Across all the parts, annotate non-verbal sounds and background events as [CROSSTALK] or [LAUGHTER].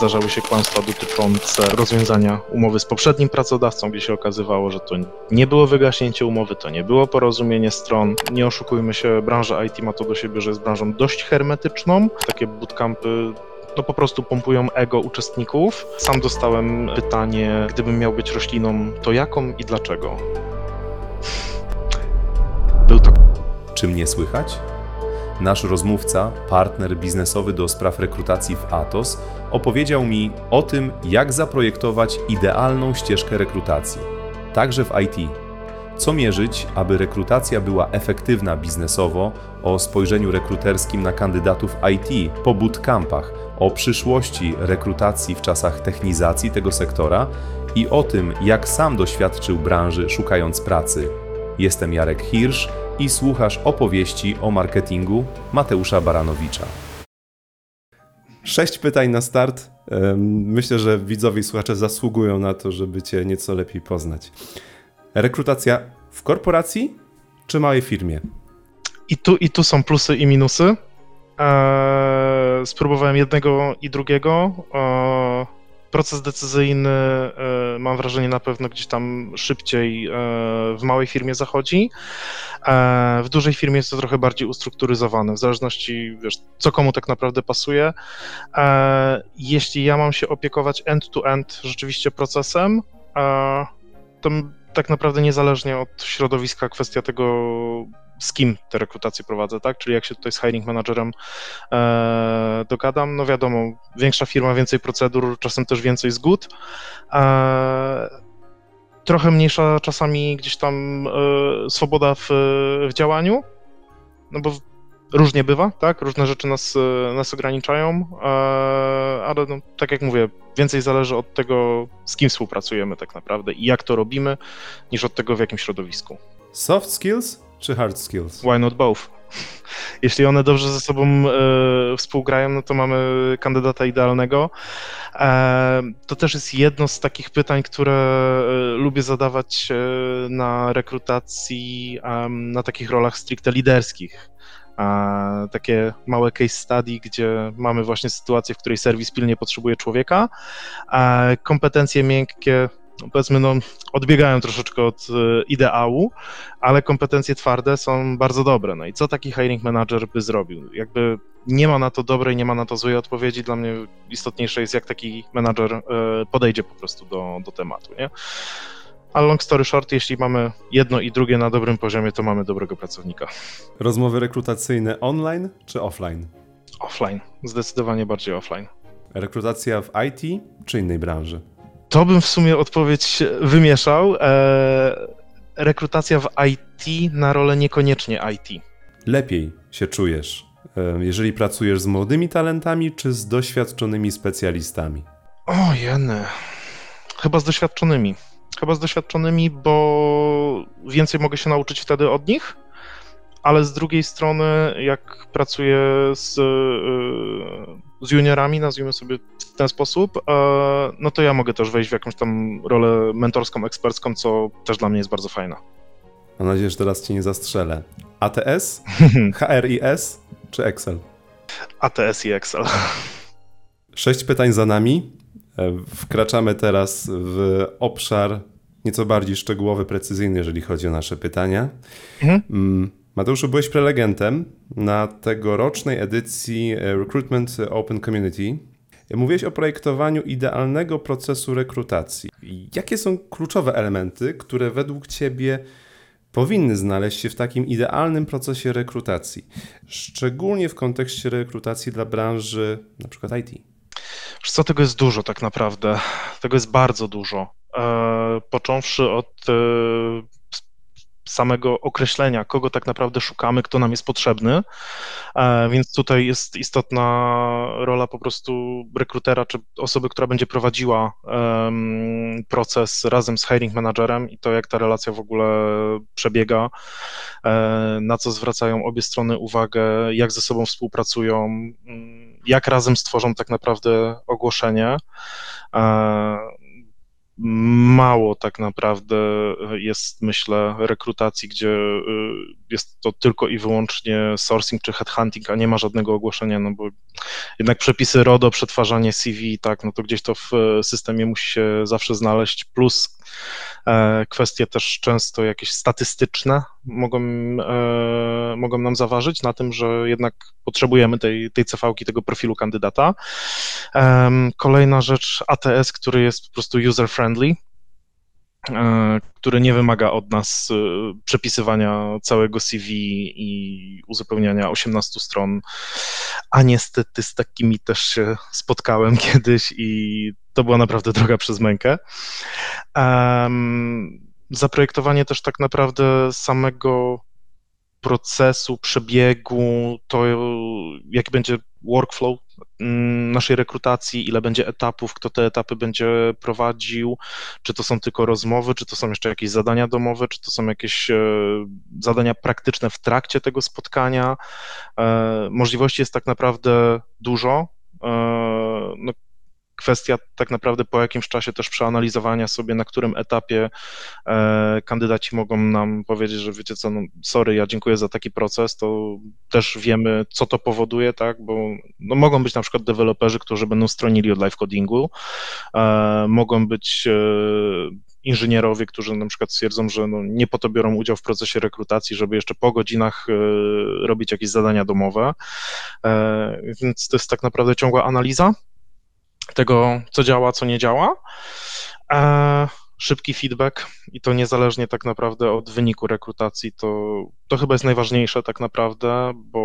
zdarzały się kłamstwa dotyczące rozwiązania umowy z poprzednim pracodawcą, gdzie się okazywało, że to nie było wygaśnięcie umowy, to nie było porozumienie stron. Nie oszukujmy się, branża IT ma to do siebie, że jest branżą dość hermetyczną. Takie bootcampy no po prostu pompują ego uczestników. Sam dostałem pytanie, gdybym miał być rośliną, to jaką i dlaczego? Był to Czy mnie słychać? Nasz rozmówca, partner biznesowy do spraw rekrutacji w Atos, opowiedział mi o tym, jak zaprojektować idealną ścieżkę rekrutacji, także w IT. Co mierzyć, aby rekrutacja była efektywna biznesowo, o spojrzeniu rekruterskim na kandydatów IT po bootcampach, o przyszłości rekrutacji w czasach technizacji tego sektora i o tym, jak sam doświadczył branży szukając pracy. Jestem Jarek Hirsch i słuchasz opowieści o marketingu Mateusza Baranowicza. Sześć pytań na start. Myślę, że widzowie i słuchacze zasługują na to, żeby Cię nieco lepiej poznać. Rekrutacja w korporacji czy małej firmie? I tu, I tu są plusy i minusy. Eee, spróbowałem jednego i drugiego. Eee, proces decyzyjny, e, mam wrażenie, na pewno gdzieś tam szybciej e, w małej firmie zachodzi. E, w dużej firmie jest to trochę bardziej ustrukturyzowane, w zależności, wiesz, co komu tak naprawdę pasuje. Jeśli ja mam się opiekować end-to-end rzeczywiście procesem, to tak naprawdę niezależnie od środowiska kwestia tego, z kim te rekrutacje prowadzę, tak? Czyli jak się tutaj z hiring managerem e, dogadam, no wiadomo, większa firma, więcej procedur, czasem też więcej zgód. E, trochę mniejsza czasami gdzieś tam e, swoboda w, w działaniu, no bo różnie bywa, tak? Różne rzeczy nas, e, nas ograniczają, e, ale no, tak jak mówię, więcej zależy od tego, z kim współpracujemy tak naprawdę i jak to robimy, niż od tego, w jakim środowisku. Soft skills czy hard skills? Why not both? [LAUGHS] Jeśli one dobrze ze sobą e, współgrają, no to mamy kandydata idealnego. E, to też jest jedno z takich pytań, które e, lubię zadawać e, na rekrutacji, na takich rolach stricte liderskich. E, takie małe case study, gdzie mamy właśnie sytuację, w której serwis pilnie potrzebuje człowieka. E, kompetencje miękkie, powiedzmy, no, odbiegają troszeczkę od e, ideału, ale kompetencje twarde są bardzo dobre. No i co taki hiring manager by zrobił? Jakby nie ma na to dobrej, nie ma na to złej odpowiedzi. Dla mnie istotniejsze jest, jak taki menadżer e, podejdzie po prostu do, do tematu, nie? Ale long story short, jeśli mamy jedno i drugie na dobrym poziomie, to mamy dobrego pracownika. Rozmowy rekrutacyjne online czy offline? Offline, zdecydowanie bardziej offline. Rekrutacja w IT czy innej branży? To bym w sumie odpowiedź wymieszał. E, rekrutacja w IT na rolę niekoniecznie IT. Lepiej się czujesz, em, jeżeli pracujesz z młodymi talentami czy z doświadczonymi specjalistami? O, jeny. Chyba z doświadczonymi. Chyba z doświadczonymi, bo więcej mogę się nauczyć wtedy od nich, ale z drugiej strony, jak pracuję z, yy, z juniorami, nazwijmy sobie w ten sposób, e, no to ja mogę też wejść w jakąś tam rolę mentorską, ekspercką, co też dla mnie jest bardzo fajne. Mam nadzieję, że teraz cię nie zastrzelę. ATS, [LAUGHS] HRIS czy Excel? ATS i Excel. Sześć pytań za nami. E, Wkraczamy teraz w obszar nieco bardziej szczegółowy, precyzyjny, jeżeli chodzi o nasze pytania. Mhm. Mateuszu, byłeś prelegentem na tegorocznej edycji e, Recruitment Open Community. Mówiłeś o projektowaniu idealnego procesu rekrutacji. Jakie są kluczowe elementy, które według Ciebie powinny znaleźć się w takim idealnym procesie rekrutacji, szczególnie w kontekście rekrutacji dla branży przykład IT? Co, tego jest dużo tak naprawdę. Tego jest bardzo dużo. E, począwszy od e, samego określenia, kogo tak naprawdę szukamy, kto nam jest potrzebny. E, więc tutaj jest istotna rola po prostu rekrutera, czy osoby, która będzie prowadziła proces razem z hiring managerem i to, jak ta relacja w ogóle przebiega, e, na co zwracają obie strony uwagę, jak ze sobą współpracują, jak razem stworzą tak naprawdę ogłoszenie. Mało tak naprawdę jest, myślę, rekrutacji, gdzie y, jest to tylko i wyłącznie sourcing czy headhunting, a nie ma żadnego ogłoszenia, no bo jednak przepisy RODO, przetwarzanie CV, tak, no to gdzieś to w systemie musi się zawsze znaleźć, plus e, kwestie też często jakieś statystyczne mogą, e, mogą nam zaważyć na tym, że jednak potrzebujemy tej, tej CV-ki, tego profilu kandydata. Kolejna rzecz, ATS, który jest po prostu user-friendly, e, który nie wymaga od nas e, przepisywania całego CV i uzupełniania 18 stron, a niestety z takimi też się spotkałem [LAUGHS] kiedyś i to była naprawdę droga przez mękę. Zaprojektowanie też tak naprawdę samego procesu, przebiegu, to jaki będzie workflow mm, naszej rekrutacji, ile będzie etapów, kto te etapy będzie prowadził, czy to są tylko rozmowy, czy to są jeszcze jakieś zadania domowe, czy to są jakieś e, zadania praktyczne w trakcie tego spotkania. E, możliwości jest tak naprawdę dużo. E, no, kwestia tak naprawdę po jakimś czasie też przeanalizowania sobie, na którym etapie e, kandydaci mogą nam powiedzieć, że wiecie co, no sorry, ja dziękuję za taki proces, to też wiemy, co to powoduje, tak, bo no, mogą być na przykład deweloperzy, którzy będą stronili od live codingu, e, mogą być e, inżynierowie, którzy na przykład stwierdzą, że no nie po to biorą udział w procesie rekrutacji, żeby jeszcze po godzinach robić jakieś zadania domowe. Więc to jest tak naprawdę ciągła analiza tego, co działa, co nie działa. E, szybki feedback i to niezależnie tak naprawdę od wyniku rekrutacji, to, to chyba jest najważniejsze tak naprawdę, bo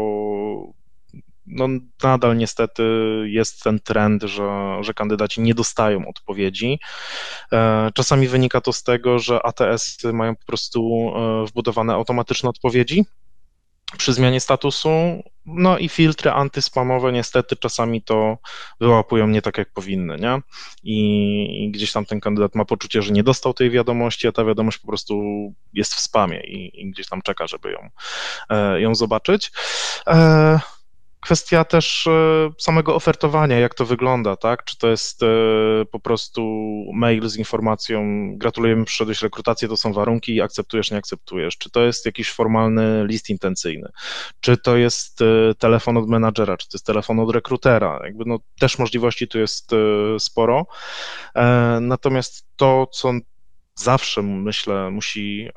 no, nadal niestety jest ten trend, że, że kandydaci nie dostają odpowiedzi. E, czasami wynika to z tego, że ATS mają po prostu e, wbudowane automatyczne odpowiedzi, przy zmianie statusu. No i filtry antyspamowe niestety czasami to wyłapują nie tak, jak powinny, nie? I, I, gdzieś tam ten kandydat ma poczucie, że nie dostał tej wiadomości, a ta wiadomość po prostu jest w spamie i, i gdzieś tam czeka, żeby ją, e, ją zobaczyć. E, kwestia też e, samego ofertowania, jak to wygląda, tak? Czy to jest e, po prostu mail z informacją, gratulujemy, przyszedłeś rekrutację, to są warunki, akceptujesz, nie akceptujesz. Czy to jest jakiś formalny list intencyjny? Czy to jest e, telefon od menadżera, czy to jest telefon od rekrutera? Jakby no, też możliwości tu jest sporo. Natomiast to, co zawsze, myślę, musi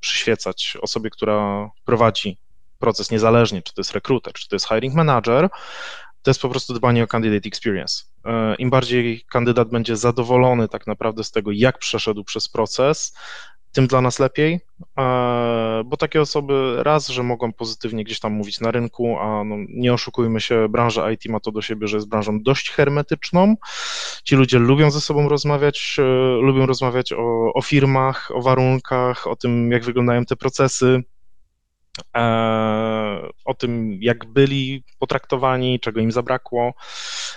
przyświecać osobie, która prowadzi proces niezależnie, czy to jest rekruter, czy to jest hiring manager, to jest po prostu dbanie o candidate experience. E, Im bardziej kandydat będzie zadowolony tak naprawdę z tego, jak przeszedł przez proces, tym dla nas lepiej, e, bo takie osoby raz, że mogą pozytywnie gdzieś tam mówić na rynku, a no, nie oszukujmy się, branża IT ma to do siebie, że jest branżą dość hermetyczną. Ci ludzie lubią ze sobą rozmawiać, e, lubią rozmawiać o, o firmach, o warunkach, o tym, jak wyglądają te procesy. E, o tym, jak byli potraktowani, czego im zabrakło,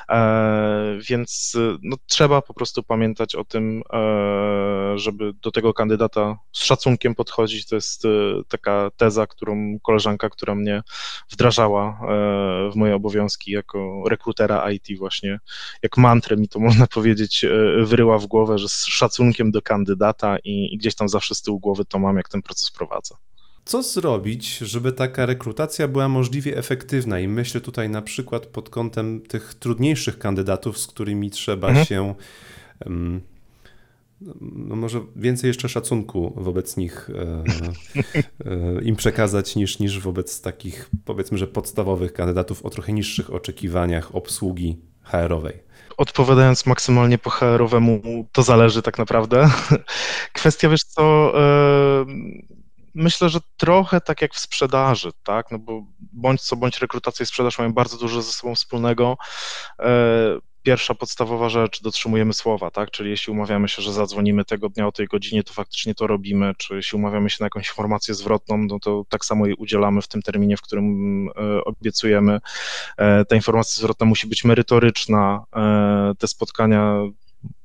e, więc no, trzeba po prostu pamiętać o tym, e, żeby do tego kandydata z szacunkiem podchodzić. To jest taka teza, którą koleżanka, która mnie wdrażała w moje obowiązki jako rekrutera IT właśnie, jak mantrę mi to można powiedzieć, wyryła w głowę, że z szacunkiem do kandydata i, i gdzieś tam zawsze z tyłu głowy to mam, jak ten proces prowadzę. Co zrobić, żeby taka rekrutacja była możliwie efektywna? I myślę tutaj na przykład pod kątem tych trudniejszych kandydatów, z którymi trzeba mhm. się. Um, no może więcej jeszcze szacunku wobec nich e, e, im przekazać niż, niż wobec takich powiedzmy, że podstawowych kandydatów o trochę niższych oczekiwaniach obsługi HR-owej. Odpowiadając maksymalnie po HR-owemu, to zależy tak naprawdę. [LAUGHS] Kwestia, wiesz co, e, Myślę, że trochę tak jak w sprzedaży, tak? No bo bądź co bądź rekrutacja i sprzedaż mają bardzo dużo ze sobą wspólnego. E, pierwsza podstawowa rzecz, dotrzymujemy słowa, tak? Czyli jeśli umawiamy się, że zadzwonimy tego dnia o tej godzinie, to faktycznie to robimy, czy jeśli umawiamy się na jakąś informację zwrotną, no to tak samo jej udzielamy w tym terminie, w którym e, obiecujemy. E, ta informacja zwrotna musi być merytoryczna, te spotkania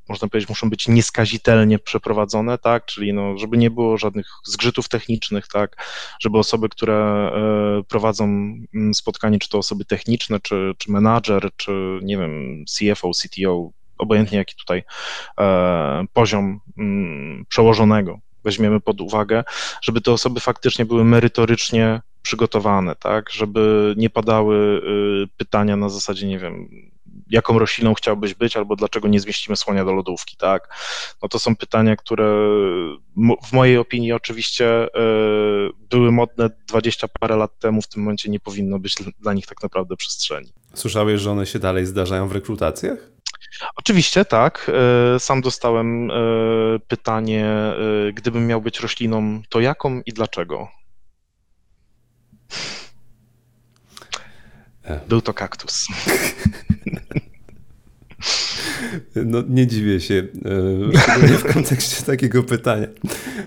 można powiedzieć, muszą być nieskazitelnie przeprowadzone, tak, czyli no, żeby nie było żadnych zgrzytów technicznych, tak, żeby osoby, które e, prowadzą mm, spotkanie, czy to osoby techniczne, czy, czy menadżer, czy nie wiem, CFO, CTO, obojętnie jaki tutaj poziom mm, przełożonego weźmiemy pod uwagę, żeby te osoby faktycznie były merytorycznie przygotowane, tak, żeby nie padały y, pytania na zasadzie, nie wiem, jaką rośliną chciałbyś być, albo dlaczego nie zmieścimy słonia do lodówki, tak? No to są pytania, które w mojej opinii oczywiście y, były modne 20 parę lat temu, w tym momencie nie powinno być dla nich tak naprawdę przestrzeni. Słyszałeś, że one się dalej zdarzają w rekrutacjach? Oczywiście tak. Y, sam dostałem pytanie, gdybym miał być rośliną, to jaką i dlaczego? Był to kaktus. [LAUGHS] No nie dziwię się, e, szczególnie w kontekście takiego pytania.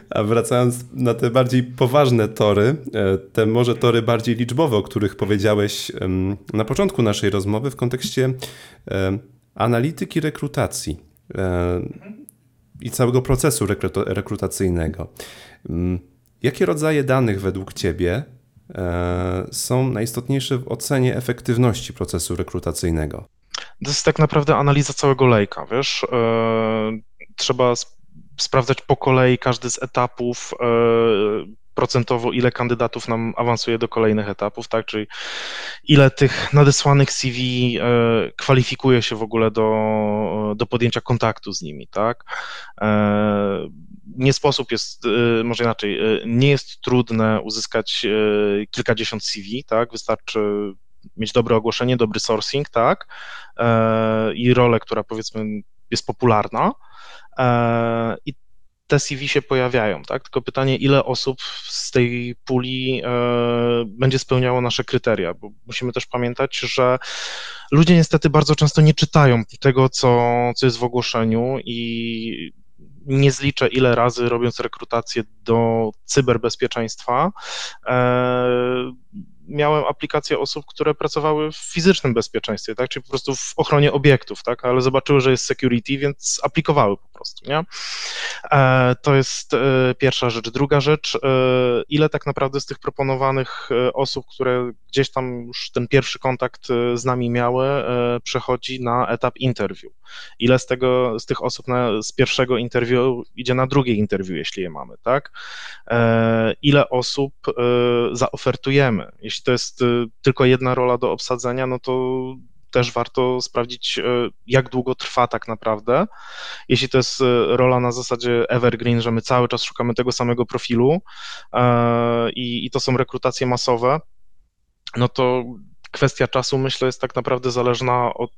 A wracając na te bardziej poważne tory, e, te może tory bardziej liczbowe, o których powiedziałeś na początku naszej rozmowy w kontekście e, analityki rekrutacji i całego procesu rekrutacyjnego. Jakie rodzaje danych według Ciebie są najistotniejsze w ocenie efektywności procesu rekrutacyjnego? To jest tak naprawdę analiza całego lejka, wiesz. E, trzeba sprawdzać po kolei każdy z etapów, e, procentowo ile kandydatów nam awansuje do kolejnych etapów, tak, czyli ile tych nadesłanych CV kwalifikuje się w ogóle do, do podjęcia kontaktu z nimi, tak nie sposób jest, y, może inaczej, y, nie jest trudne uzyskać y, kilkadziesiąt CV, tak? Wystarczy mieć dobre ogłoszenie, dobry sourcing, tak? E, I rolę, która powiedzmy jest popularna. E, I te CV się pojawiają, tak? Tylko pytanie, ile osób z tej puli e, będzie spełniało nasze kryteria, bo musimy też pamiętać, że ludzie niestety bardzo często nie czytają tego, co, co jest w ogłoszeniu i nie zliczę ile razy robiąc rekrutację do cyberbezpieczeństwa, e, miałem aplikacje osób, które pracowały w fizycznym bezpieczeństwie, tak, czyli po prostu w ochronie obiektów, tak, ale zobaczyły, że jest security, więc aplikowały po prostu, nie? E, to jest e, pierwsza rzecz. Druga rzecz, ile tak naprawdę z tych proponowanych osób, które gdzieś tam już ten pierwszy kontakt z nami miały, przechodzi na etap interview. Ile z tego, z tych osób na, z pierwszego interview idzie na drugie interview, jeśli je mamy, tak? Ile osób zaofertujemy, jeśli to jest y, tylko jedna rola do obsadzenia, no to też warto sprawdzić, y, jak długo trwa tak naprawdę. Jeśli to jest y, rola na zasadzie evergreen, że my cały czas szukamy tego samego profilu i, i to są rekrutacje masowe, no to kwestia czasu, myślę, jest tak naprawdę zależna od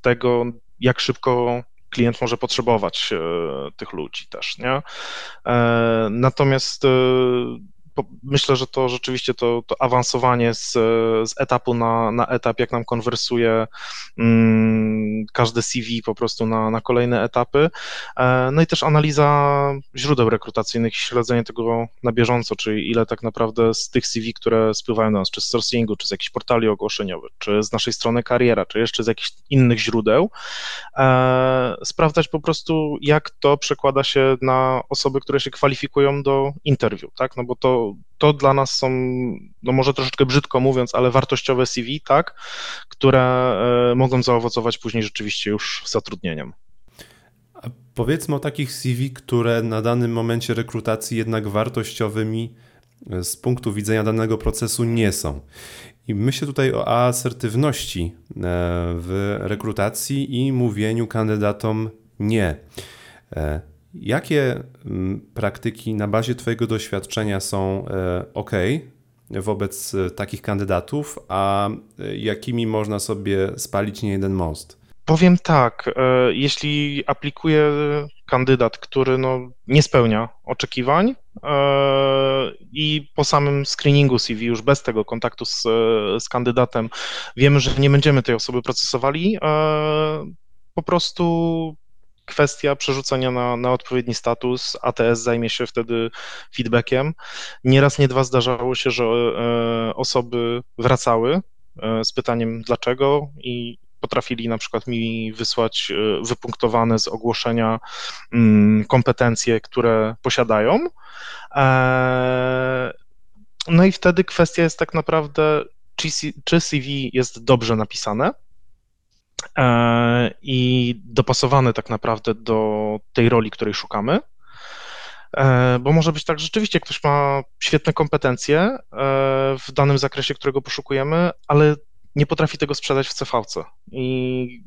tego, jak szybko klient może potrzebować tych ludzi też, nie? E, natomiast myślę, że to rzeczywiście to, to awansowanie z, z etapu na, na etap, jak nam konwersuje mm, każde CV po prostu na, na kolejne etapy. E, no i też analiza źródeł rekrutacyjnych, śledzenie tego na bieżąco, czyli ile tak naprawdę z tych CV, które spływają do nas, czy z sourcingu, czy z jakichś portali ogłoszeniowych, czy z naszej strony kariera, czy jeszcze z jakichś innych źródeł, e, sprawdzać po prostu, jak to przekłada się na osoby, które się kwalifikują do interwiu, tak, no bo to to, dla nas są, no może troszeczkę brzydko mówiąc, ale wartościowe CV, tak, które e, mogą zaowocować później rzeczywiście już zatrudnieniem. A powiedzmy o takich CV, które na danym momencie rekrutacji jednak wartościowymi e, z punktu widzenia danego procesu nie są. I myślę tutaj o asertywności e, w rekrutacji i mówieniu kandydatom nie. Jakie mm, praktyki na bazie Twojego doświadczenia są e, ok wobec e, takich kandydatów, a e, jakimi można sobie spalić nie jeden most? Powiem tak, jeśli aplikuje kandydat, który no, nie spełnia oczekiwań i po samym screeningu CV, już bez tego kontaktu z, z kandydatem, wiemy, że nie będziemy tej osoby procesowali, po prostu kwestia przerzucenia na, na odpowiedni status. ATS zajmie się wtedy feedbackiem. Nieraz, nie dwa zdarzało się, że e, osoby wracały e, z pytaniem dlaczego i potrafili na przykład mi wysłać e, wypunktowane z ogłoszenia mm, kompetencje, które posiadają. No i wtedy kwestia jest tak naprawdę, czy CV jest dobrze napisane, i dopasowane tak naprawdę do tej roli, której szukamy. E, bo może być tak, że rzeczywiście ktoś ma świetne kompetencje e, w danym zakresie, którego poszukujemy, ale nie potrafi tego sprzedać w CVC. I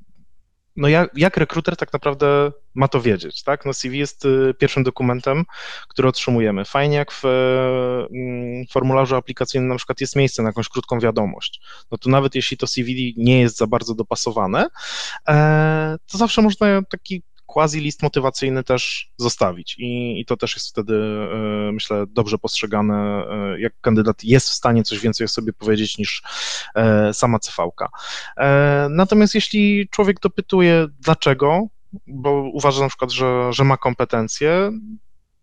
no jak, jak rekruter tak naprawdę ma to wiedzieć, tak? No CV jest y, pierwszym dokumentem, który otrzymujemy. Fajnie jak w mm, formularzu aplikacyjnym na przykład jest miejsce na jakąś krótką wiadomość. No to nawet jeśli to CV nie jest za bardzo dopasowane, e, to zawsze można taki quasi list motywacyjny też zostawić i, i to też jest wtedy, e, myślę, dobrze postrzegane, e, jak kandydat jest w stanie coś więcej o sobie powiedzieć niż e, sama CV-ka. Natomiast jeśli człowiek dopytuje dlaczego, bo uważa na przykład, że, że ma kompetencje,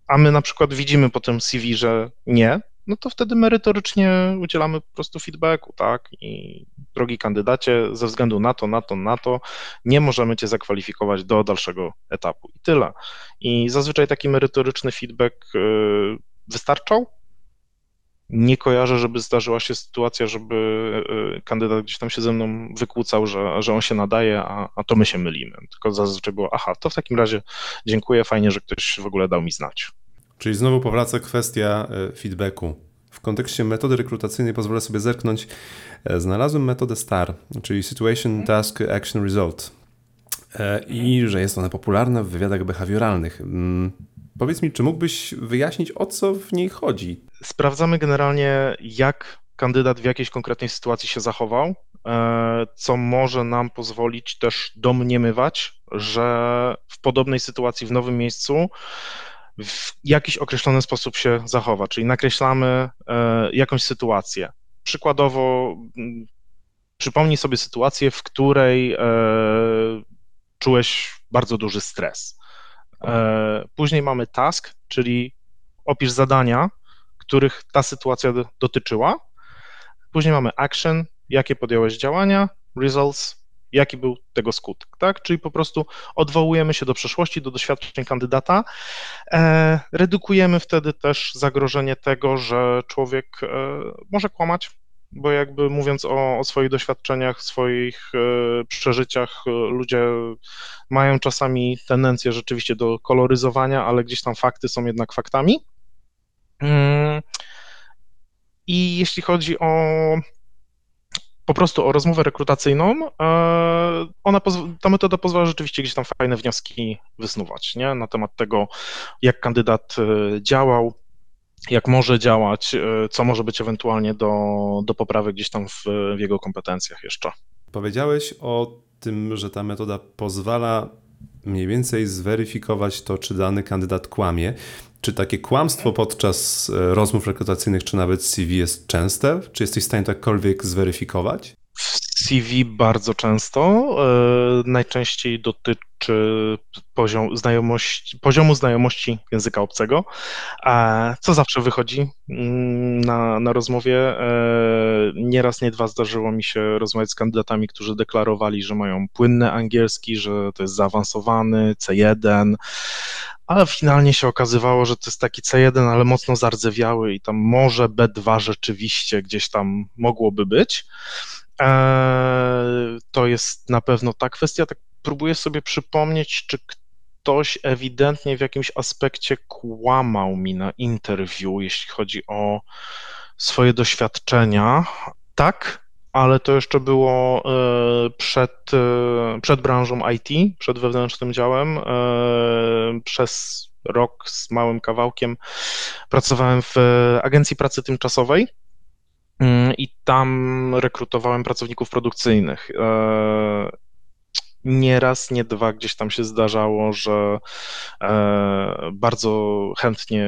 a my na przykład widzimy po tym CV, że nie, no to wtedy merytorycznie udzielamy po prostu feedbacku, tak? I drogi kandydacie, ze względu na to, na to, na to, nie możemy cię zakwalifikować do dalszego etapu. I tyle. I zazwyczaj taki merytoryczny feedback y, wystarczał. Nie kojarzę, żeby zdarzyła się sytuacja, żeby y, kandydat gdzieś tam się ze mną wykłócał, że, że on się nadaje, a, a to my się mylimy. Tylko zazwyczaj było, aha, to w takim razie dziękuję, fajnie, że ktoś w ogóle dał mi znać. Czyli znowu powraca kwestia e, feedbacku. W kontekście metody rekrutacyjnej pozwolę sobie zerknąć. E, znalazłem metodę STAR, czyli Situation, Task, Action, Result. E, I że jest ona popularna w wywiadach behawioralnych. Mm, powiedz mi, czy mógłbyś wyjaśnić, o co w niej chodzi? Sprawdzamy generalnie, jak kandydat w jakiejś konkretnej sytuacji się zachował, co może nam pozwolić też domniemywać, że w podobnej sytuacji w nowym miejscu w jakiś określony sposób się zachowa, czyli nakreślamy e, jakąś sytuację. Przykładowo, mm, przypomnij sobie sytuację, w której e, czułeś bardzo duży stres. E, później mamy task, czyli opisz zadania, których ta sytuacja dotyczyła. Później mamy action, jakie podjąłeś działania, results, jaki był tego skutek, tak? Czyli po prostu odwołujemy się do przeszłości, do doświadczeń kandydata, e, redukujemy wtedy też zagrożenie tego, że człowiek e, może kłamać, bo jakby mówiąc o, o swoich doświadczeniach, swoich e, przeżyciach, e, ludzie mają czasami tendencję rzeczywiście do koloryzowania, ale gdzieś tam fakty są jednak faktami. Mm. I jeśli chodzi o po prostu o rozmowę rekrutacyjną, e, ona, ta metoda pozwala rzeczywiście gdzieś tam fajne wnioski wysnuwać, nie? Na temat tego, jak kandydat e, działał, jak może działać, e, co może być ewentualnie do, do poprawy gdzieś tam w, w jego kompetencjach jeszcze. Powiedziałeś o tym, że ta metoda pozwala mniej więcej zweryfikować to, czy dany kandydat kłamie. Czy takie kłamstwo podczas e, rozmów rekrutacyjnych, czy nawet CV jest częste? Czy jesteś w stanie to jakkolwiek zweryfikować? CV bardzo często. E, najczęściej dotyczy poziom, znajomości, poziomu znajomości języka obcego, co zawsze wychodzi mm, na, na rozmowie. E, nieraz, nie dwa zdarzyło mi się rozmawiać z kandydatami, którzy deklarowali, że mają płynny angielski, że to jest zaawansowany C1, ale finalnie się okazywało, że to jest taki C1, ale mocno zardzewiały i tam może B2 rzeczywiście gdzieś tam mogłoby być. Eee, to jest na pewno ta kwestia. Tak próbuję sobie przypomnieć, czy ktoś ewidentnie w jakimś aspekcie kłamał mi na interwiu, jeśli chodzi o swoje doświadczenia. Tak, ale to jeszcze było e, przed, e, przed branżą IT, przed wewnętrznym działem. Przez rok z małym kawałkiem pracowałem w agencji pracy tymczasowej i tam rekrutowałem pracowników produkcyjnych. Nie raz, nie dwa gdzieś tam się zdarzało, że e, bardzo chętnie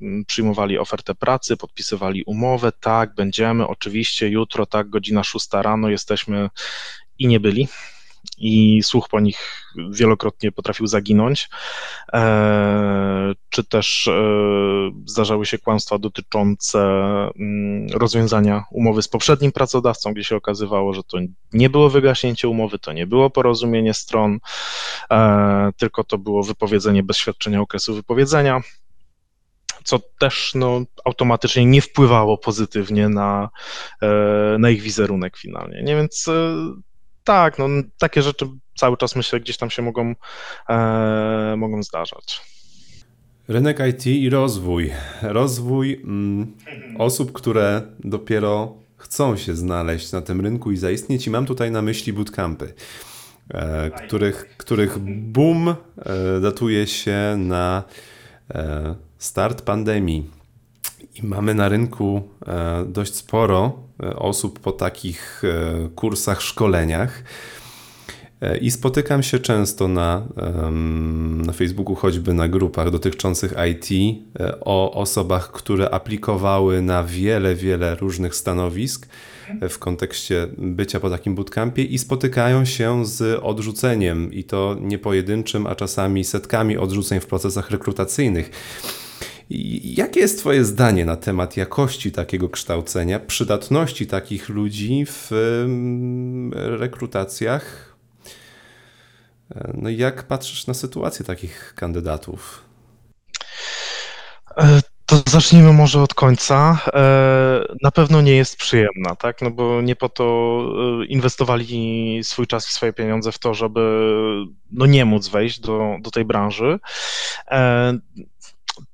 mm, przyjmowali ofertę pracy, podpisywali umowę, tak, będziemy, oczywiście, jutro, tak, godzina szósta rano jesteśmy i nie byli i słuch po nich wielokrotnie potrafił zaginąć, e, czy też e, zdarzały się kłamstwa dotyczące mm, rozwiązania umowy z poprzednim pracodawcą, gdzie się okazywało, że to nie było wygaśnięcie umowy, to nie było porozumienie stron, e, tylko to było wypowiedzenie bez świadczenia okresu wypowiedzenia co też no, automatycznie nie wpływało pozytywnie na, na ich wizerunek finalnie. Nie więc tak, no takie rzeczy cały czas myślę gdzieś tam się mogą, e, mogą zdarzać. Rynek IT i rozwój. Rozwój mm, osób, które dopiero chcą się znaleźć na tym rynku i zaistnieć. I mam tutaj na myśli bootcampy, e, których, których boom e, datuje się na e, start pandemii. I mamy na rynku e, dość sporo e, osób po takich e, kursach, szkoleniach. I spotykam się często na, na Facebooku, choćby na grupach dotyczących IT, o osobach, które aplikowały na wiele, wiele różnych stanowisk w kontekście bycia po takim bootcampie i spotykają się z odrzuceniem, i to nie pojedynczym, a czasami setkami odrzuceń w procesach rekrutacyjnych. Jakie jest Twoje zdanie na temat jakości takiego kształcenia, przydatności takich ludzi w rekrutacjach? No i jak patrzysz na sytuację takich kandydatów? E, to zacznijmy może od końca. E, na pewno nie jest przyjemna, tak? No bo nie po to e, inwestowali swój czas i swoje pieniądze w to, żeby no nie móc wejść do, do tej branży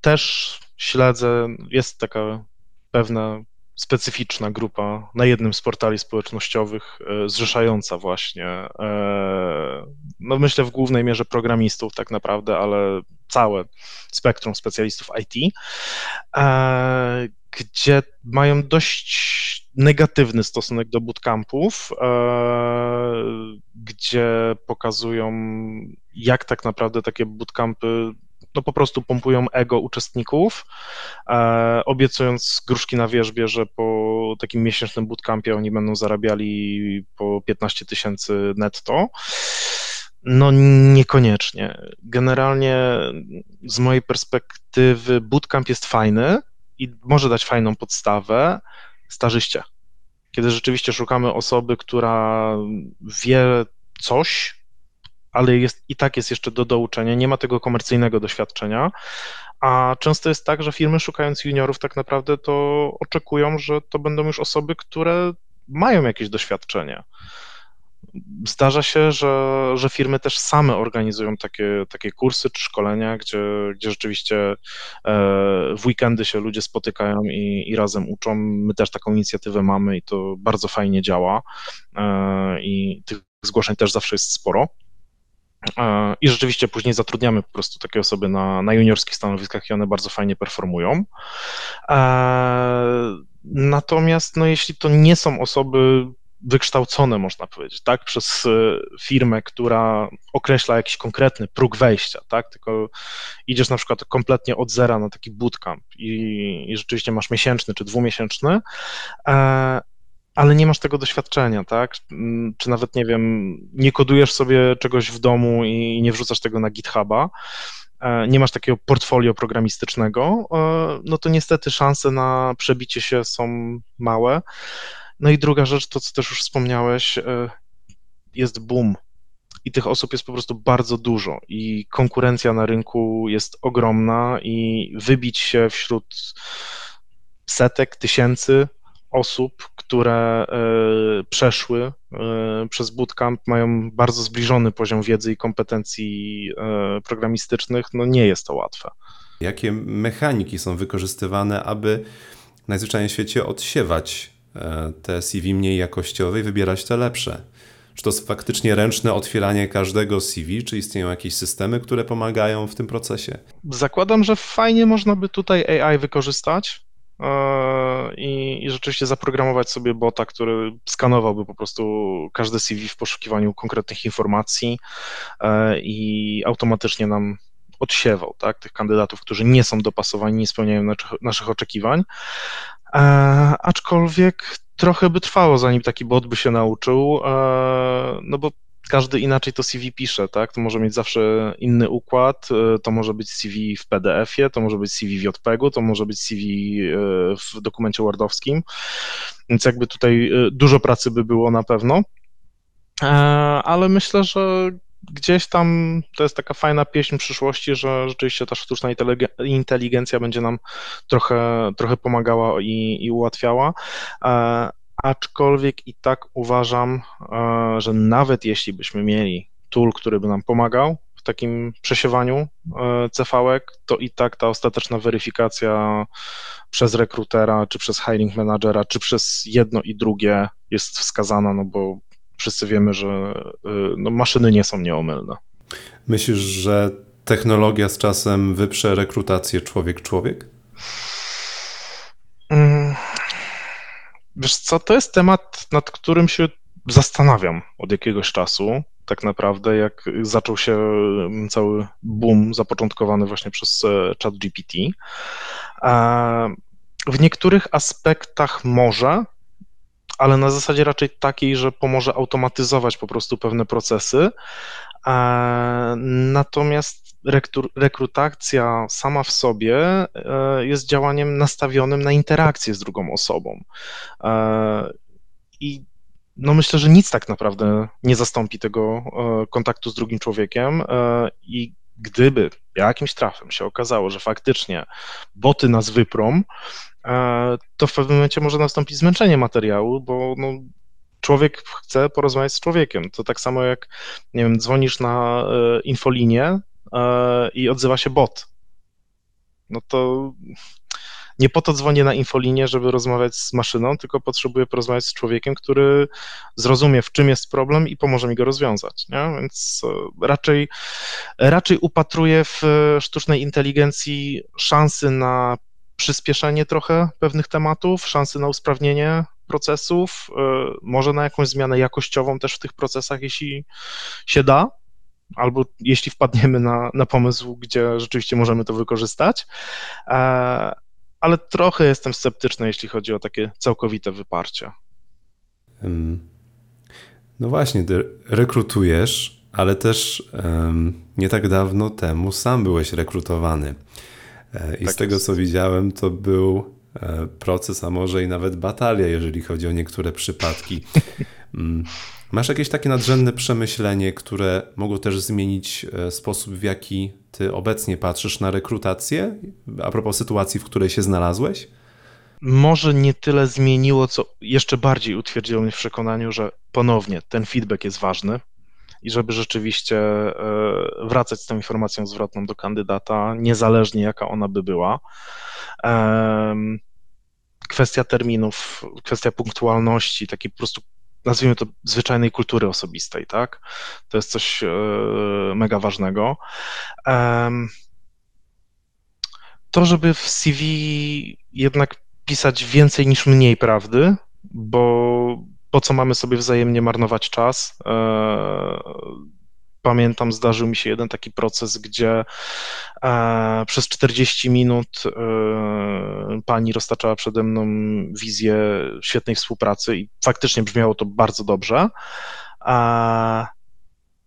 też śledzę, jest taka pewna specyficzna grupa na jednym z portali społecznościowych, e, zrzeszająca właśnie, e, no myślę w głównej mierze programistów tak naprawdę, ale całe spektrum specjalistów IT, e, gdzie mają dość negatywny stosunek do bootcampów, gdzie pokazują, jak tak naprawdę takie bootcampy no po prostu pompują ego uczestników, e, obiecując gruszki na wierzbie, że po takim miesięcznym bootcampie oni będą zarabiali po 15 tysięcy netto. No niekoniecznie. Generalnie z mojej perspektywy bootcamp jest fajny i może dać fajną podstawę starzyście. Kiedy rzeczywiście szukamy osoby, która wie coś, ale jest, i tak jest jeszcze do douczenia, nie ma tego komercyjnego doświadczenia, a często jest tak, że firmy szukając juniorów tak naprawdę to oczekują, że to będą już osoby, które mają jakieś doświadczenie. Zdarza się, że, że firmy też same organizują takie, takie kursy czy szkolenia, gdzie, gdzie rzeczywiście e, w weekendy się ludzie spotykają i, i razem uczą. My też taką inicjatywę mamy i to bardzo fajnie działa e, i tych zgłoszeń też zawsze jest sporo. I rzeczywiście później zatrudniamy po prostu takie osoby na, na juniorskich stanowiskach i one bardzo fajnie performują. Natomiast no, jeśli to nie są osoby wykształcone, można powiedzieć, tak, przez e, firmę, która określa jakiś konkretny próg wejścia, tak, tylko idziesz na przykład kompletnie od zera na taki bootcamp i, i rzeczywiście masz miesięczny czy dwumiesięczny, e, ale nie masz tego doświadczenia, tak? Mm, czy nawet, nie wiem, nie kodujesz sobie czegoś w domu i nie wrzucasz tego na GitHuba, e, nie masz takiego portfolio programistycznego, e, no to niestety szanse na przebicie się są małe. No i druga rzecz, to co też już wspomniałeś, e, jest boom. I tych osób jest po prostu bardzo dużo, i konkurencja na rynku jest ogromna, i wybić się wśród setek, tysięcy osób, które e, przeszły e, przez bootcamp, mają bardzo zbliżony poziom wiedzy i kompetencji e, programistycznych, no nie jest to łatwe. Jakie mechaniki są wykorzystywane, aby najzwyczajniej w świecie odsiewać te CV mniej jakościowe i wybierać te lepsze? Czy to jest faktycznie ręczne otwieranie każdego CV, czy istnieją jakieś systemy, które pomagają w tym procesie? Zakładam, że fajnie można by tutaj AI wykorzystać i, i rzeczywiście zaprogramować sobie bota, który skanowałby po prostu każde CV w poszukiwaniu konkretnych informacji e, i automatycznie nam odsiewał tak, tych kandydatów, którzy nie są dopasowani, nie spełniają naszych, oczekiwań. E, aczkolwiek trochę by trwało, zanim taki bot by się nauczył, no bo każdy inaczej to CV pisze, tak? To może mieć zawsze inny układ, e, to może być CV w PDF-ie, to może być CV w JPEG-u, to może być CV e, w dokumencie Wordowskim, więc jakby tutaj e, dużo pracy by było na pewno, ale myślę, że gdzieś tam to jest taka fajna pieśń przyszłości, że rzeczywiście ta sztuczna inteligencja będzie nam trochę, trochę pomagała i, i ułatwiała aczkolwiek i tak uważam, e, że nawet jeśli byśmy mieli tool, który by nam pomagał w takim przesiewaniu e, cv to i tak ta ostateczna weryfikacja przez rekrutera, czy przez hiring managera, czy przez jedno i drugie jest wskazana, no bo wszyscy wiemy, że e, no, maszyny nie są nieomylne. Myślisz, że technologia z czasem wyprze rekrutację człowiek-człowiek? Mm, wiesz co, to jest temat, nad którym się zastanawiam od jakiegoś czasu, tak naprawdę, jak zaczął się mm, cały boom zapoczątkowany właśnie przez e, ChatGPT. E, w niektórych aspektach może, ale na zasadzie raczej takiej, że pomoże automatyzować po prostu pewne procesy. E, natomiast rekrutacja sama w sobie e, jest działaniem nastawionym na interakcję z drugą osobą. E, I no myślę, że nic tak naprawdę nie zastąpi tego kontaktu z drugim człowiekiem i gdyby jakimś trafem się okazało, że faktycznie boty nas wyprą, to w pewnym momencie może nastąpić zmęczenie materiału, bo no, człowiek chce porozmawiać z człowiekiem. To tak samo jak, nie wiem, dzwonisz na e, infolinię e, i odzywa się bot. No to nie po to dzwonię na infolinię, żeby rozmawiać z maszyną, tylko potrzebuję porozmawiać z człowiekiem, który zrozumie, w czym jest problem i pomoże mi go rozwiązać. Nie? Więc e, raczej, raczej upatruję w sztucznej inteligencji szansy na przyspieszenie trochę pewnych tematów, szansy na usprawnienie procesów, e, może na jakąś zmianę jakościową też w tych procesach, jeśli się da, albo jeśli wpadniemy na, na pomysł, gdzie rzeczywiście możemy to wykorzystać. E, ale trochę jestem sceptyczny, jeśli chodzi o takie całkowite wyparcie. No właśnie, rekrutujesz, ale też nie tak dawno temu sam byłeś rekrutowany. E, I tak z tego, jest. co widziałem, to był e, proces, a może i nawet batalia, jeżeli chodzi o niektóre przypadki. [LAUGHS] Masz jakieś takie nadrzędne przemyślenie, które mogło też zmienić e, sposób, w jaki ty obecnie patrzysz na rekrutację, a propos sytuacji, w której się znalazłeś? Może nie tyle zmieniło, co jeszcze bardziej utwierdziło mnie w przekonaniu, że ponownie ten feedback jest ważny, i żeby rzeczywiście e, wracać z tą informacją zwrotną do kandydata, niezależnie jaka ona by była. Kwestia terminów, kwestia punktualności, takiej po prostu nazwijmy to zwyczajnej kultury osobistej, tak? To jest coś e, mega ważnego. To, żeby w CV jednak pisać więcej niż mniej prawdy, bo po co mamy sobie wzajemnie marnować czas. E, pamiętam, zdarzył mi się jeden taki proces, gdzie e, przez 40 minut e, pani roztaczała przede mną wizję świetnej współpracy i faktycznie brzmiało to bardzo dobrze.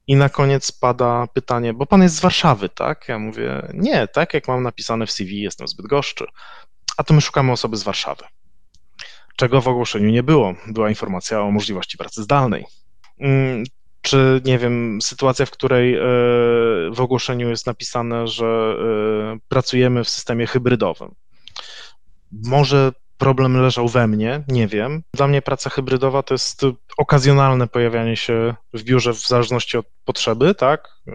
I na koniec pada pytanie, bo pan jest z Warszawy, tak? Ja mówię, nie, tak jak mam napisane w CV, jestem zbyt goszczy. A to my szukamy osoby z Warszawy czego w ogłoszeniu nie było. Była informacja o możliwości pracy zdalnej. Czy, nie wiem, sytuacja, w której e, w ogłoszeniu jest napisane, że e, pracujemy w systemie hybrydowym. Może problem leżał we mnie, nie wiem. Dla mnie praca hybrydowa to jest okazjonalne pojawianie się w biurze w zależności od potrzeby, tak? E,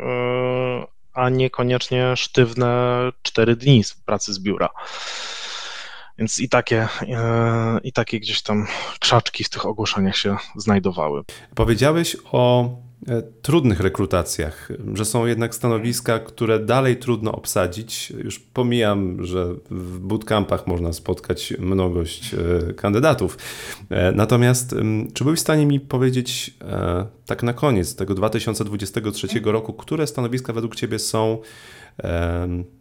a niekoniecznie sztywne cztery dni pracy z biura. Więc i takie, e, i takie gdzieś tam krzaczki w tych ogłoszeniach się znajdowały. Powiedziałeś o e, trudnych rekrutacjach, że są jednak stanowiska, które dalej trudno obsadzić. Już pomijam, że w bootcampach można spotkać mnogość e, kandydatów. Natomiast czy byłeś w stanie mi powiedzieć tak na koniec tego 2023 roku, które stanowiska według Ciebie są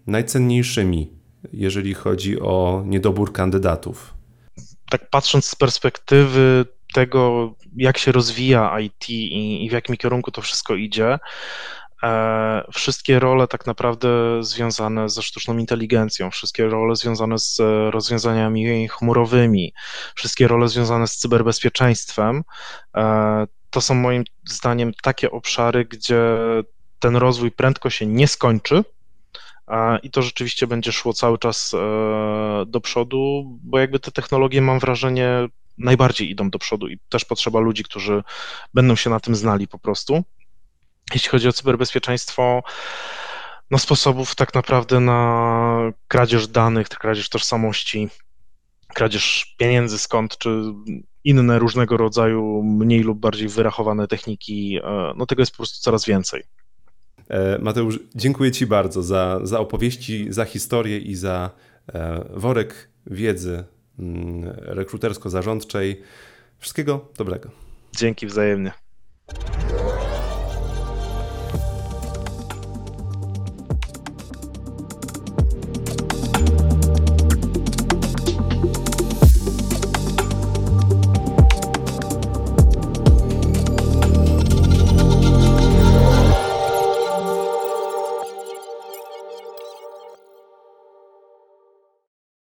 najcenniejszymi jeżeli chodzi o niedobór kandydatów? Tak patrząc z perspektywy tego, jak się rozwija IT i, i w jakim kierunku to wszystko idzie, e, wszystkie role tak naprawdę związane ze sztuczną inteligencją, wszystkie role związane z rozwiązaniami chmurowymi, wszystkie role związane z cyberbezpieczeństwem, e, to są moim zdaniem takie obszary, gdzie ten rozwój prędko się nie skończy, i to rzeczywiście będzie szło cały czas e, do przodu, bo jakby te technologie, mam wrażenie, najbardziej idą do przodu i też potrzeba ludzi, którzy będą się na tym znali po prostu. Jeśli chodzi o cyberbezpieczeństwo, no sposobów tak naprawdę na kradzież danych, kradzież tożsamości, kradzież pieniędzy skąd, czy inne różnego rodzaju mniej lub bardziej wyrachowane techniki, e, no tego jest po prostu coraz więcej. E, Mateusz, dziękuję Ci bardzo za, za opowieści, za historię i za e, worek wiedzy mm, rekrutersko-zarządczej. Wszystkiego dobrego. Dzięki wzajemnie.